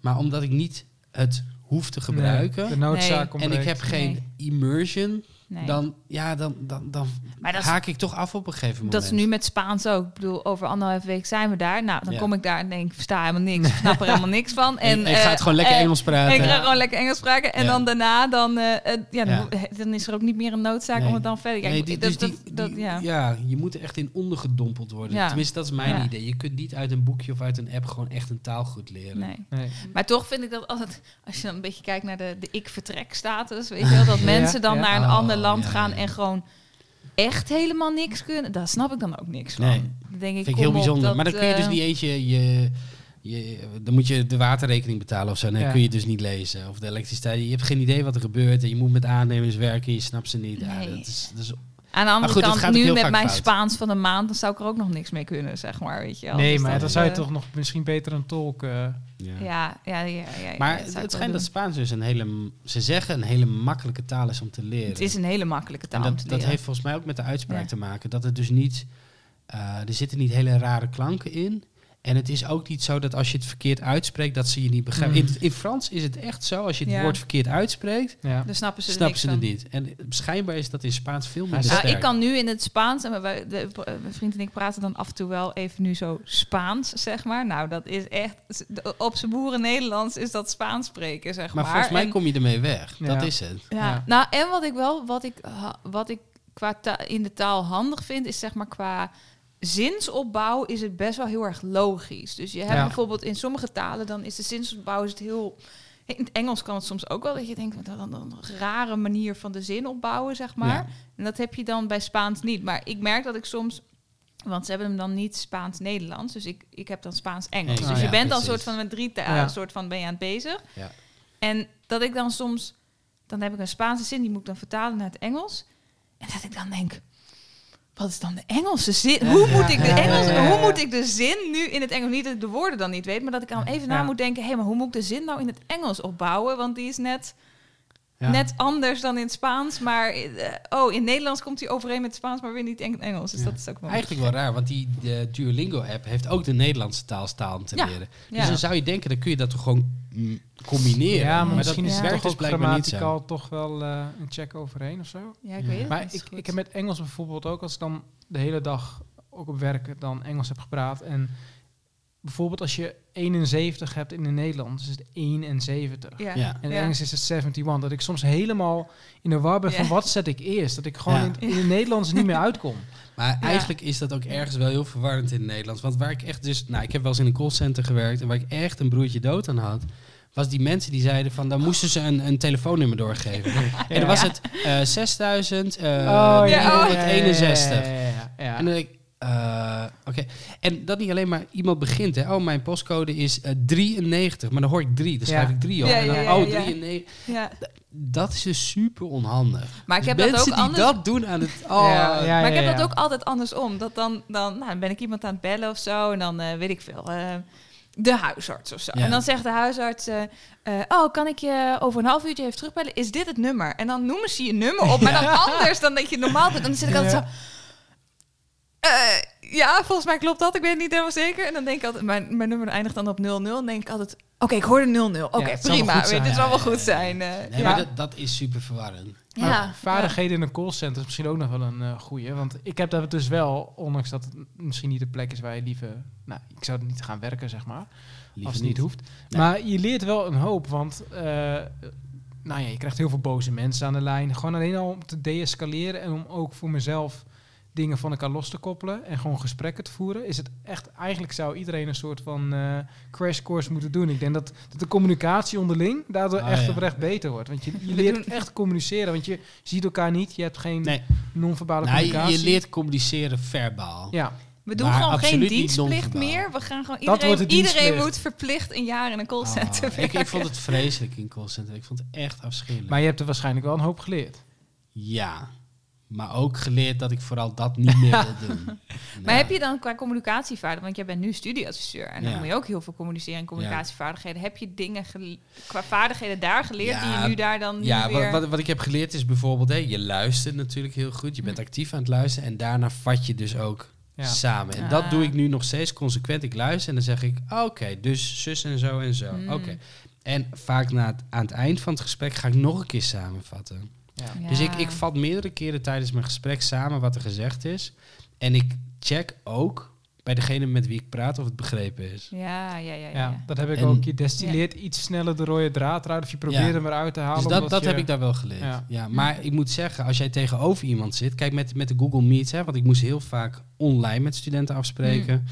Maar omdat ik niet het hoef te gebruiken Nee, de noodzaak Nee. en ik heb geen immersion, Nee. dan, ja, dan, dan, dan maar dat is, haak ik toch af op een gegeven moment. dat is nu met Spaans ook. Ik bedoel, over anderhalf week zijn we daar. Nou, dan Ja. kom ik daar en denk, ik versta helemaal niks. Ik snap er helemaal niks van. En, En, ik ga eh, het gewoon lekker eh, Engels praten. En ik ga gewoon lekker Engels spraken. En Ja. dan daarna, dan, eh, eh, ja, dan, Ja. dan is er ook niet meer een noodzaak Nee. om het dan verder... Ja, Nee, ik- die, dat- dus dat- die, dat- die- ja. ja. je moet er echt in ondergedompeld worden. Ja. Tenminste, dat is mijn Ja. idee. Je kunt niet uit een boekje of uit een app gewoon echt een taal goed leren. Nee. Nee. Maar toch vind ik dat altijd, als je dan een beetje kijkt naar de, de ik-vertrek-status, weet je wel, dat mensen dan ja. naar een Oh, ander land ja, gaan ja. en gewoon echt helemaal niks kunnen, daar snap ik dan ook niks van. Nee. Denk ik, Vind ik heel bijzonder. dat, maar dan kun je dus eh, niet eentje je, je, dan moet je de waterrekening betalen of zo. Ja. kun je dus niet lezen. Of de elektriciteit. Je hebt geen idee wat er gebeurt. En je moet met aannemers werken. Je snapt ze niet. Ja, Nee. dat is, dat is, Aan de andere goed, dat kant, nu met mijn fout. Spaans van een maand, dan zou ik er ook nog niks mee kunnen, zeg maar, weet je. Nee, Dus maar dat, dan zou je eh, toch nog misschien beter een tolk... eh, ja. Ja, ja, ja. ja, ja, Maar dat het, schijnt dat Spaans dus een hele... Ze zeggen een hele makkelijke taal is om te leren. Het is een hele makkelijke taal En om dat, te dat leren. heeft volgens mij ook met de uitspraak Ja. te maken. Dat het dus niet... eh, er zitten niet hele rare klanken in. En het is ook niet zo dat als je het verkeerd uitspreekt, dat ze je niet begrijpen. Mm. In, in Frans is het echt zo, als je het Ja. woord verkeerd uitspreekt, ja. Daar snappen ze snappen ze het niet. En schijnbaar is dat in Spaans veel minder Ja, sterk. ik kan nu in het Spaans, en wij, de, mijn vriend en ik praten dan af en toe wel even nu zo Spaans, zeg maar. Nou, dat is echt, op zijn boeren Nederlands is dat Spaans spreken, zeg maar. maar volgens mij En- kom je ermee weg. Ja. Dat is het. ja. Ja. Nou, en wat ik wel, wat ik, wat ik qua ta- in de taal handig vind, is zeg maar qua zinsopbouw is het best wel heel erg logisch. Dus je hebt Ja. bijvoorbeeld in sommige talen, dan is de zinsopbouw is het heel... In het Engels kan het soms ook wel dat je denkt, wat dan een rare manier van de zin opbouwen, zeg maar. Ja. En dat heb je dan bij Spaans niet. Maar ik merk dat ik soms... Want ze hebben hem dan niet Spaans-Nederlands. Dus ik, ik heb dan Spaans-Engels. Engels, dus ja, je bent dan soort van met drie talen Ja. soort van ben je aan het bezig. Ja. En dat ik dan soms... Dan heb ik een Spaanse zin, die moet ik dan vertalen naar het Engels. En dat ik dan denk... Wat is dan de Engelse zin? Hoe moet ik de Engelse, hoe moet ik de zin nu in het Engels? Niet dat ik de woorden dan niet weet, maar dat ik dan even na moet denken: hé, maar hoe moet ik de zin nou in het Engels opbouwen? Want die is net Ja. net anders dan in het Spaans. Maar eh, oh, in Nederlands komt hij overeen met het Spaans, maar weer niet in Engels. Dus Ja. dat is ook wel. Eigenlijk wel raar, want die de Duolingo-app heeft ook de Nederlandse taal staan te Ja. leren. Ja. Dus dan zou je denken, dan kun je dat toch gewoon mm, combineren. Ja, maar misschien dat is werkt het dus toch ook blijkbaar niet zo. grammaticaal toch wel eh, een check overheen of zo. Ja, ik Ja. weet het. Maar ik, ik heb met Engels bijvoorbeeld ook, als ik dan de hele dag ook op werk dan Engels heb gepraat. En bijvoorbeeld als je 71 hebt in het Nederlands, is het 71. Ja. Ja. En in. Engels is het 71. Dat ik soms helemaal in de war ben van Ja. wat zet ik eerst. Dat ik gewoon Ja. in, in het Nederlands niet meer uitkom. Maar Ja. eigenlijk is dat ook ergens wel heel verwarrend in het Nederlands. Want waar ik echt dus... Nou, ik heb wel eens in een callcenter gewerkt... en waar ik echt een broertje dood aan had... was die mensen die zeiden van... dan moesten ze een, een telefoonnummer doorgeven. En dan was het eh 6000 eh Oh, ja, 961. Ja, ja, ja, ja, ja. En dan denk ik, eh, oké. En dat niet alleen maar iemand begint, hè. Oh, mijn postcode is eh, 93, maar dan hoor ik 3, dan Ja. schrijf ik 3 op. Ja, en dan, ja, ja, oh, ja. 93. Ja. Dat is dus super onhandig. Maar ik Dus heb dat mensen ook die anders. dat doen aan het... Oh, maar ik heb dat ook altijd andersom. Dat dan, dan, nou, dan ben ik iemand aan het bellen of zo. En dan eh, weet ik veel. de huisarts of zo. Ja. En dan zegt de huisarts... oh, kan ik je over een half uurtje even terugbellen? Is dit het nummer? En dan noemen ze je nummer op. Maar dan anders dan dat je normaal doet. En dan zit ik altijd zo... eh, ja, volgens mij klopt dat. Ik weet het niet helemaal zeker. En dan denk ik altijd... Mijn, mijn nummer eindigt dan op 00. Dan denk ik altijd... Oké, ik hoorde 00. Oké, het prima. Weet, dit zijn. zal wel goed zijn. eh, Nee, ja. maar dat, dat is super verwarrend. Maar vaardigheden in een callcenter is misschien ook nog wel een eh goeie. Want ik heb dat dus wel, ondanks dat het misschien niet de plek is waar je liever... Nou, ik zou er niet gaan werken, zeg maar. Liever als het niet hoeft. Nee. Maar je leert wel een hoop, want... eh, nou ja, je krijgt heel veel boze mensen aan de lijn. Gewoon alleen al om te deescaleren en om ook voor mezelf dingen van elkaar los te koppelen en gewoon gesprekken te voeren, is het echt, eigenlijk zou iedereen een soort van eh crash course moeten doen. Ik denk dat, dat de communicatie onderling daardoor Ah, echt ja. oprecht beter wordt. Want je, je leert echt communiceren, want je ziet elkaar niet, je hebt geen Nee, non-verbale nou, je, communicatie. je leert communiceren verbaal. Ja, We doen Maar gewoon geen dienstplicht meer. We gaan gewoon Dat wordt iedereen, iedereen moet verplicht een jaar in een callcenter Oh, ik, ik vond het vreselijk in callcenter. Ik vond het echt afschuwelijk. maar je hebt er waarschijnlijk wel een hoop geleerd. Ja, maar ook geleerd dat ik vooral dat niet meer wil doen. Maar heb je dan qua communicatievaardigheden, want jij bent nu studieadviseur en dan Ja. moet je ook heel veel communiceren en communicatievaardigheden. Heb je dingen qua vaardigheden daar geleerd die je nu daar dan Ja, weer... wat, wat, wat ik heb geleerd is bijvoorbeeld, je luistert natuurlijk heel goed. Je bent actief aan het luisteren en daarna vat je dus ook Ja. samen. En Ah. dat doe ik nu nog steeds consequent. Ik luister en dan zeg ik, oké, dus zus en zo en zo. Mm. Oké. En vaak na het, aan het eind van het gesprek ga ik nog een keer samenvatten. Ja. Dus ik, ik vat meerdere keren tijdens mijn gesprek samen wat er gezegd is. En ik check ook bij degene met wie ik praat of het begrepen is. Ja, ja, ja. ja, Ja, ja. dat heb ik En- ook. Je destilleert iets sneller de rode draad eruit of je probeert Ja. hem eruit te halen. Dus dat, dat je- heb ik daar wel geleerd. Ja. Ja. maar ik moet zeggen, als jij tegenover iemand zit... Kijk, met, met de Google Meet, hè, want ik moest heel vaak online met studenten afspreken. Mm.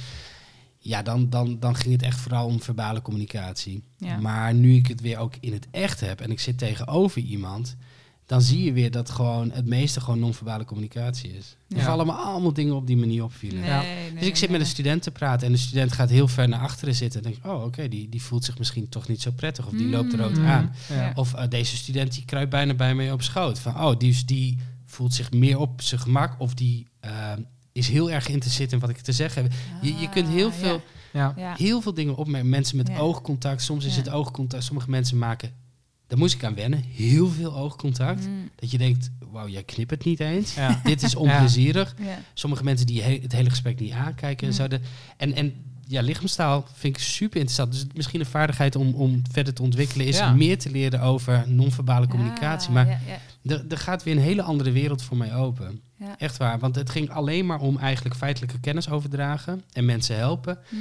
Ja, dan, dan, dan ging het echt vooral om verbale communicatie. Ja. Maar nu ik het weer ook in het echt heb en ik zit tegenover iemand... dan zie je weer dat gewoon het meeste gewoon non-verbale communicatie is. Er Ja. vallen me allemaal dingen op die me niet opvielen. Nee, Ja. nee, Dus ik zit nee, met een student te praten en de student gaat heel ver naar achteren zitten. En denk ik, oh oké, die, die voelt zich misschien toch niet zo prettig. Of die loopt er rood Mm. aan. Ja. Of eh, deze student die kruipt bijna bij mij op schoot. Van, oh, die, is- die voelt zich meer op zijn gemak. Of die eh, is heel erg geïnteresseerd in wat ik te zeggen heb. Je, je kunt heel Ah, veel, Ja. Ja. heel veel dingen opmerken. Mensen met Ja. oogcontact. Soms is Ja. het oogcontact. Sommige mensen maken, daar moest ik aan wennen, heel veel oogcontact. Mm, Dat je denkt, wauw, jij knipt het niet eens. Ja. Dit is onplezierig. ja. Sommige mensen die he- het hele gesprek niet aankijken en Mm. zo. De, en, en ja, lichaamstaal vind ik super interessant. Dus misschien een vaardigheid om, om verder te ontwikkelen is Ja. meer te leren over non-verbale communicatie. Maar ja, ja. er, gaat weer een hele andere wereld voor mij open. Ja. Echt waar. Want het ging alleen maar om eigenlijk feitelijke kennis overdragen en mensen helpen. Hm.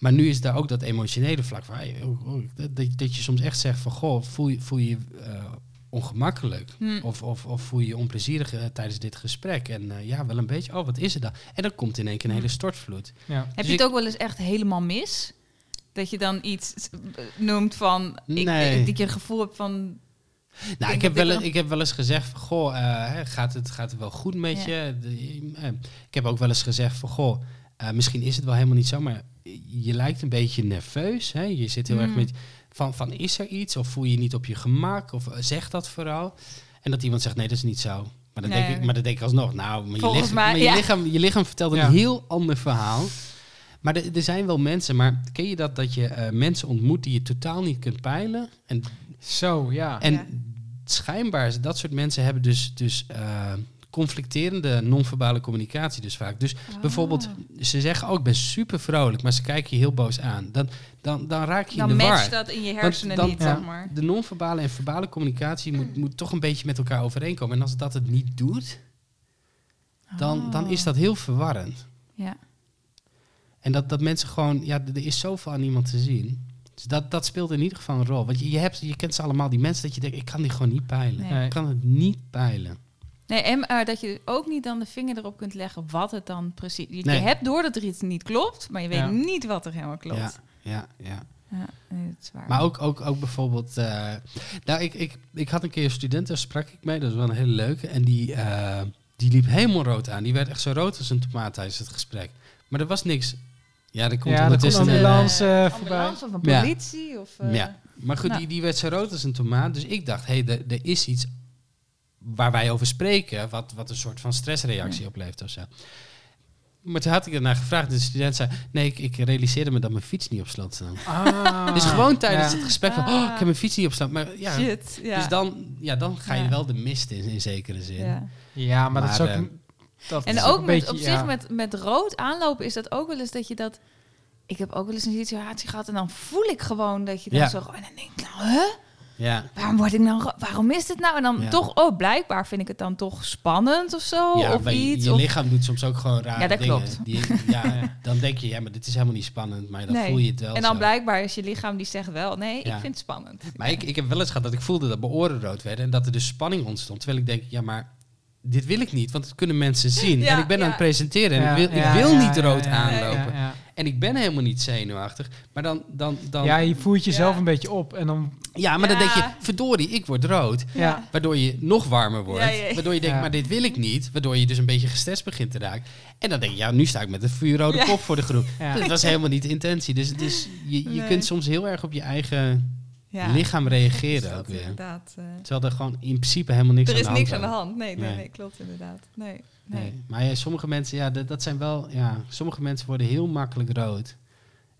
Maar nu is daar ook dat emotionele vlak van. hey, oh, oh, dat, dat- dat je soms echt zegt van goh, voel je voel je, je, eh, ongemakkelijk. Hm. Of, of, of voel je je onplezierig eh, tijdens dit gesprek. En eh, ja, wel een beetje. Oh, wat is er dan? En dan komt in één keer een Hm. hele stortvloed. Ja. Heb Dus je het ik- ook wel eens echt helemaal mis? Dat je dan iets noemt van... Ik, Nee. Dat je het gevoel hebt van... Nou, ik heb, wel, wel- ik heb wel eens gezegd van, goh, eh, hè, gaat, het, gaat het wel goed met Ja. je? De- ik heb ook wel eens gezegd van, goh, eh, misschien is het wel helemaal niet zo, maar je lijkt een beetje nerveus. Hè? Je zit heel erg Mm. met, van, van, is er iets? Of voel je je niet op je gemak? Of eh, zeg dat vooral. En dat iemand zegt, nee, dat is niet zo. Maar dan, Nee. denk, ik, maar dan denk ik alsnog, nou, maar je, Volgens lichaam, mij, maar je, ja. lichaam, je lichaam vertelt een Ja. heel ander verhaal. Maar er, er zijn wel mensen, maar ken je dat, dat je eh, mensen ontmoet die je totaal niet kunt peilen? En Zo, ja. en Ja. schijnbaar, dat soort mensen hebben dus, dus eh, conflicterende non-verbale communicatie dus vaak. Dus bijvoorbeeld, Ah. ze zeggen ook, ik ben super vrolijk, maar ze kijken je heel boos aan. Dan, dan, dan raak je Dan in de war. matcht dat in je hersenen dan- niet, ja. zeg maar. De non-verbale en verbale communicatie moet, moet toch een beetje met elkaar overeenkomen. En als dat het niet doet, dan, dan is dat heel verwarrend. Oh. Ja. En dat, dat mensen gewoon, ja, er is zoveel aan iemand te zien. Dus dat, dat speelt in ieder geval een rol. Want je, je, hebt, je kent ze allemaal, die mensen dat je denkt, ik kan die gewoon niet peilen. Nee. Ik kan het niet peilen. Nee, en dat je ook niet dan de vinger erop kunt leggen wat het dan precies... Je, Nee. je hebt door dat er iets niet klopt, maar je weet Ja. niet wat er helemaal klopt. Ja, ja, ja. Ja, nee, dat is waar. Maar ook, ook, ook bijvoorbeeld... eh, nou, ik, ik, ik had een keer een student, daar sprak ik mee. Dat was wel een hele leuke. En die, eh, die liep helemaal rood aan. Die werd echt zo rood als een tomaat tijdens het gesprek. Maar er was niks... Ja, er komt Ja, er ondertussen... een ambulance. Eh, voorbij. ambulance of een Ja. politie? Of, eh, Ja, maar goed, nou. die, die werd zo rood als een tomaat. Dus ik dacht, hé, hey, er- er is iets waar wij over spreken... wat, wat een soort van stressreactie oplevert of zo. Maar toen had ik ernaar gevraagd. en De student zei, nee, ik, ik realiseerde me dat mijn fiets niet op slot stond. Ah. Dus gewoon tijdens Ja. het gesprek van, oh, ik heb mijn fiets niet op slot. Maar ja, Shit, ja. dus dan, ja, dan ga je Ja. wel de mist in, in zekere zin. ja. Ja, maar, dat is ook... eh, een- dat En is ook een met, beetje, op ja. zich met, met rood aanlopen is dat ook wel eens dat je dat... Ik heb ook wel eens een situatie gehad en dan voel ik gewoon dat je dan Ja. zo... En dan denk ik, nou, hè? Ja, Waarom word ik nou... ro- Waarom is dit nou? En dan Ja. toch, oh, blijkbaar vind ik het dan toch spannend of zo. ja of je- iets. je of- lichaam doet soms ook gewoon rare Ja, dat dingen. klopt. Die, ja, dan denk je, ja, maar dit is helemaal niet spannend. Maar dan Nee. voel je het wel en dan zo. blijkbaar is je lichaam die zegt wel, nee, ik vind het spannend. Maar ik, ik heb wel eens gehad dat ik voelde dat mijn oren rood werden en dat er dus spanning ontstond. Terwijl ik denk, ja, maar dit wil ik niet, want dat kunnen mensen zien. Ja, en ik ben ja. aan het presenteren en Ja, ik wil, ja, ik wil ja, niet ja, rood aanlopen. Ja, ja. En ik ben helemaal niet zenuwachtig. Maar dan, dan, dan Ja, je voert jezelf Ja. een beetje op en dan... ja, maar dan denk je, verdorie, ik word rood. Ja, Waardoor je nog warmer wordt. Ja, ja, ja. Waardoor je denkt, Ja. maar dit wil ik niet. Waardoor je dus een beetje gestrest begint te raken. En dan denk je, ja, nu sta ik met een vuurrode Ja. kop voor de groep. Ja. Dat was helemaal niet de intentie. Dus, dus je, je Nee. kunt soms heel erg op je eigen Ja. lichaam Is reageren dat ook weer. Inderdaad. eh. Terwijl er gewoon in principe helemaal niks er aan is de hand niks aan de hand. Nee, nee, Nee. nee, klopt inderdaad. Nee, nee. Nee. Maar ja, sommige mensen, ja, dat, dat zijn wel, ja, sommige mensen worden heel makkelijk rood.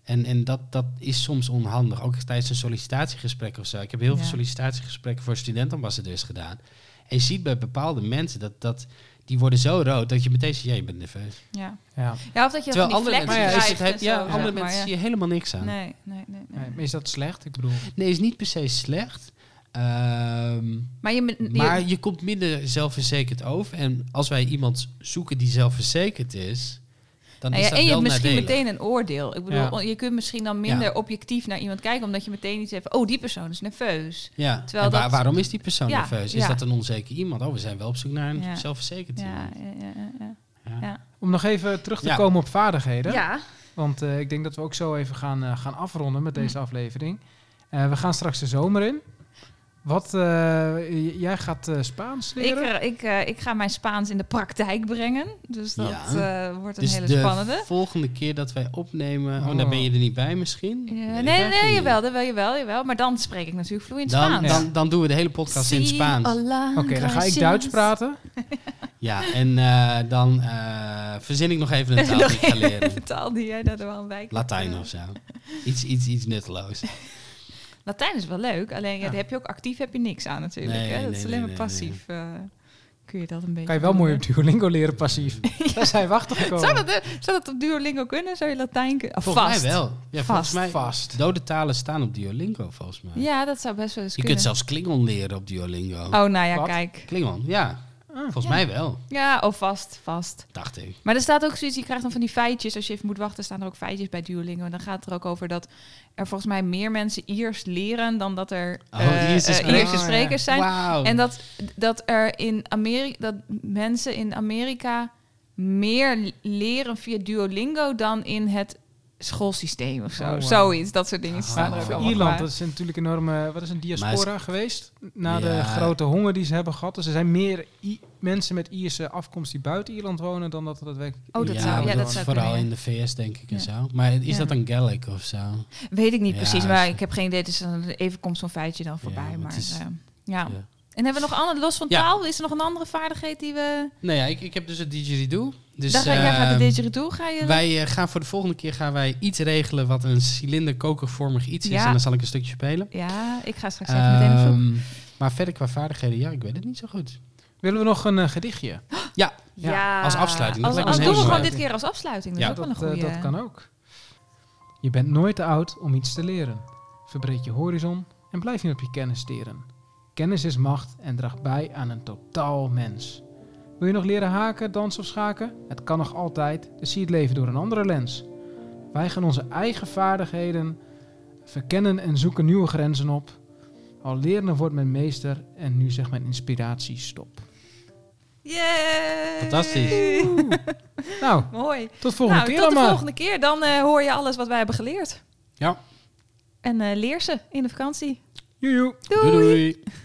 En, en dat, dat is soms onhandig. Ook tijdens een sollicitatiegesprek of zo. Ik heb heel veel sollicitatiegesprekken voor studentambassadeurs gedaan. En je ziet bij bepaalde mensen dat, dat die worden zo rood dat je meteen zegt, ja, je bent nerveus. Ja. ja. ja, of dat je Terwijl van die andere vlekken mensen, Maar ja, is krijgt het, ja, zo, andere mensen zie je helemaal niks aan. Nee, Nee, nee, nee. nee. Nee, maar is dat slecht? Ik bedoel... is niet per se slecht. Ehm, Maar je, je- maar je komt minder zelfverzekerd over. En als wij iemand zoeken die zelfverzekerd is, dan Nou is ja, dat en je wel hebt misschien nadelig. meteen een oordeel. Ik bedoel, Ja. je kunt misschien dan minder Ja. objectief naar iemand kijken, omdat je meteen iets hebt. Oh, die persoon is nerveus. Ja, Terwijl en waar- dat- waarom is die persoon Ja, nerveus? Is ja. dat een onzeker iemand? Oh, we zijn wel op zoek naar een Ja. zelfverzekerd Ja, iemand. ja, ja, ja, ja. Ja. ja. Om nog even terug te Ja. komen op vaardigheden. Ja. Want eh, ik denk dat we ook zo even gaan, eh, gaan afronden met deze aflevering. Eh, we gaan straks de zomer in. Wat, eh, jij gaat eh, Spaans leren? eh, ik, eh, ik ga mijn Spaans in de praktijk brengen. Dus dat Ja. eh, wordt een Dus hele de spannende. volgende keer dat wij opnemen... Oh, Oh. dan ben je er niet bij misschien? Ja, nee, ik nee, eigenlijk nee, niet. jawel, jawel, jawel, jawel. Maar dan spreek ik natuurlijk vloeiend Dan, Spaans. dan, dan doen we de hele podcast in Spaans. Oké, dan ga ik. Duits praten. Ja, en eh, dan eh, verzin ik nog even een taal die ik ga leren. Vertaal die jij daar wel een wijk. Latijn of zo. Iets, iets, iets nutteloos. Latijn is wel leuk, alleen ja. Ja. daar heb je ook actief heb je niks aan natuurlijk. Nee, hè? Dat nee, is alleen nee, maar passief. eh, kun je dat een beetje. Kan je wel mooi op Duolingo leren passief. Daar zijn we achter gekomen. Zou dat, eh, zou dat op Duolingo kunnen? Zou je Latijn kunnen? Ah, Volgens vast. mij wel. Ja, volgens Vast. mij, Vast. dode talen staan op Duolingo volgens mij. Ja, dat zou best wel eens Je kunnen. kunt zelfs Klingon leren op Duolingo. Oh, nou ja, Wat? kijk. Klingon, ja. Volgens Ja. mij wel, Ja, oh, vast, vast. dacht ik. Maar er staat ook zoiets, je krijgt dan van die feitjes. Als je even moet wachten, staan er ook feitjes bij Duolingo. En dan gaat het er ook over dat er volgens mij meer mensen Iers leren dan dat er Oh, eh, Ierse eh, sprekers. Ierse sprekers zijn. En dat, dat er in Amerika, dat mensen in Amerika meer leren via Duolingo dan in het schoolsysteem of zo. Oh, wow. Zoiets, dat soort dingen. staan er ook voor allemaal Ierland, dat is natuurlijk een enorme... Wat is een diaspora geweest? Na de grote honger die ze hebben gehad. Dus er zijn meer I- mensen met Ierse afkomst die buiten Ierland wonen... dan dat er daadwerkelijk... Oh, dat ja, zou- ja, maar dat zou Vooral in de VS denk ik en Ja. zo. Maar is Ja. dat een Gallic of zo? Weet ik niet Ja, precies, is- maar ik heb geen idee. Dus dan even komt zo'n feitje dan voorbij. maar het maar is- eh, ja. En hebben we nog andere, los van Ja. taal, is er nog een andere vaardigheid die we... Nou ja, ik, ik heb dus het didgeridoo. Dus Daar ga, jij gaat de ehm, didgeridoo, ga je... wij eh, gaan voor de volgende keer gaan wij iets regelen wat een cilinder kokervormig iets is. En dan zal ik een stukje spelen. Ja, ik ga straks even meteen. Ehm, maar verder qua vaardigheden, ja, ik weet het niet zo goed. Willen we nog een eh, gedichtje? Ja, Ja, als afsluiting. Als, Dat als doen we gewoon dit keer als afsluiting. Dat Ja. is ook wel Dat, een eh, goede. dat kan ook. Je bent nooit te oud om iets te leren. Verbreed je horizon en blijf niet op je kennis steren. Kennis is macht en draagt bij aan een totaal mens. Wil je nog leren haken, dansen of schaken? Het kan nog altijd, dus zie het leven door een andere lens. Wij gaan onze eigen vaardigheden verkennen en zoeken nieuwe grenzen op. Al leren wordt men meester en nu zegt mijn inspiratie stop. Yay! Fantastisch. Nou, Mooi. tot volgende nou, keer tot dan de volgende keer. Dan eh, hoor je alles wat wij hebben geleerd. Ja. En eh, leer ze in de vakantie. Joejoe. Doei! doei. doei.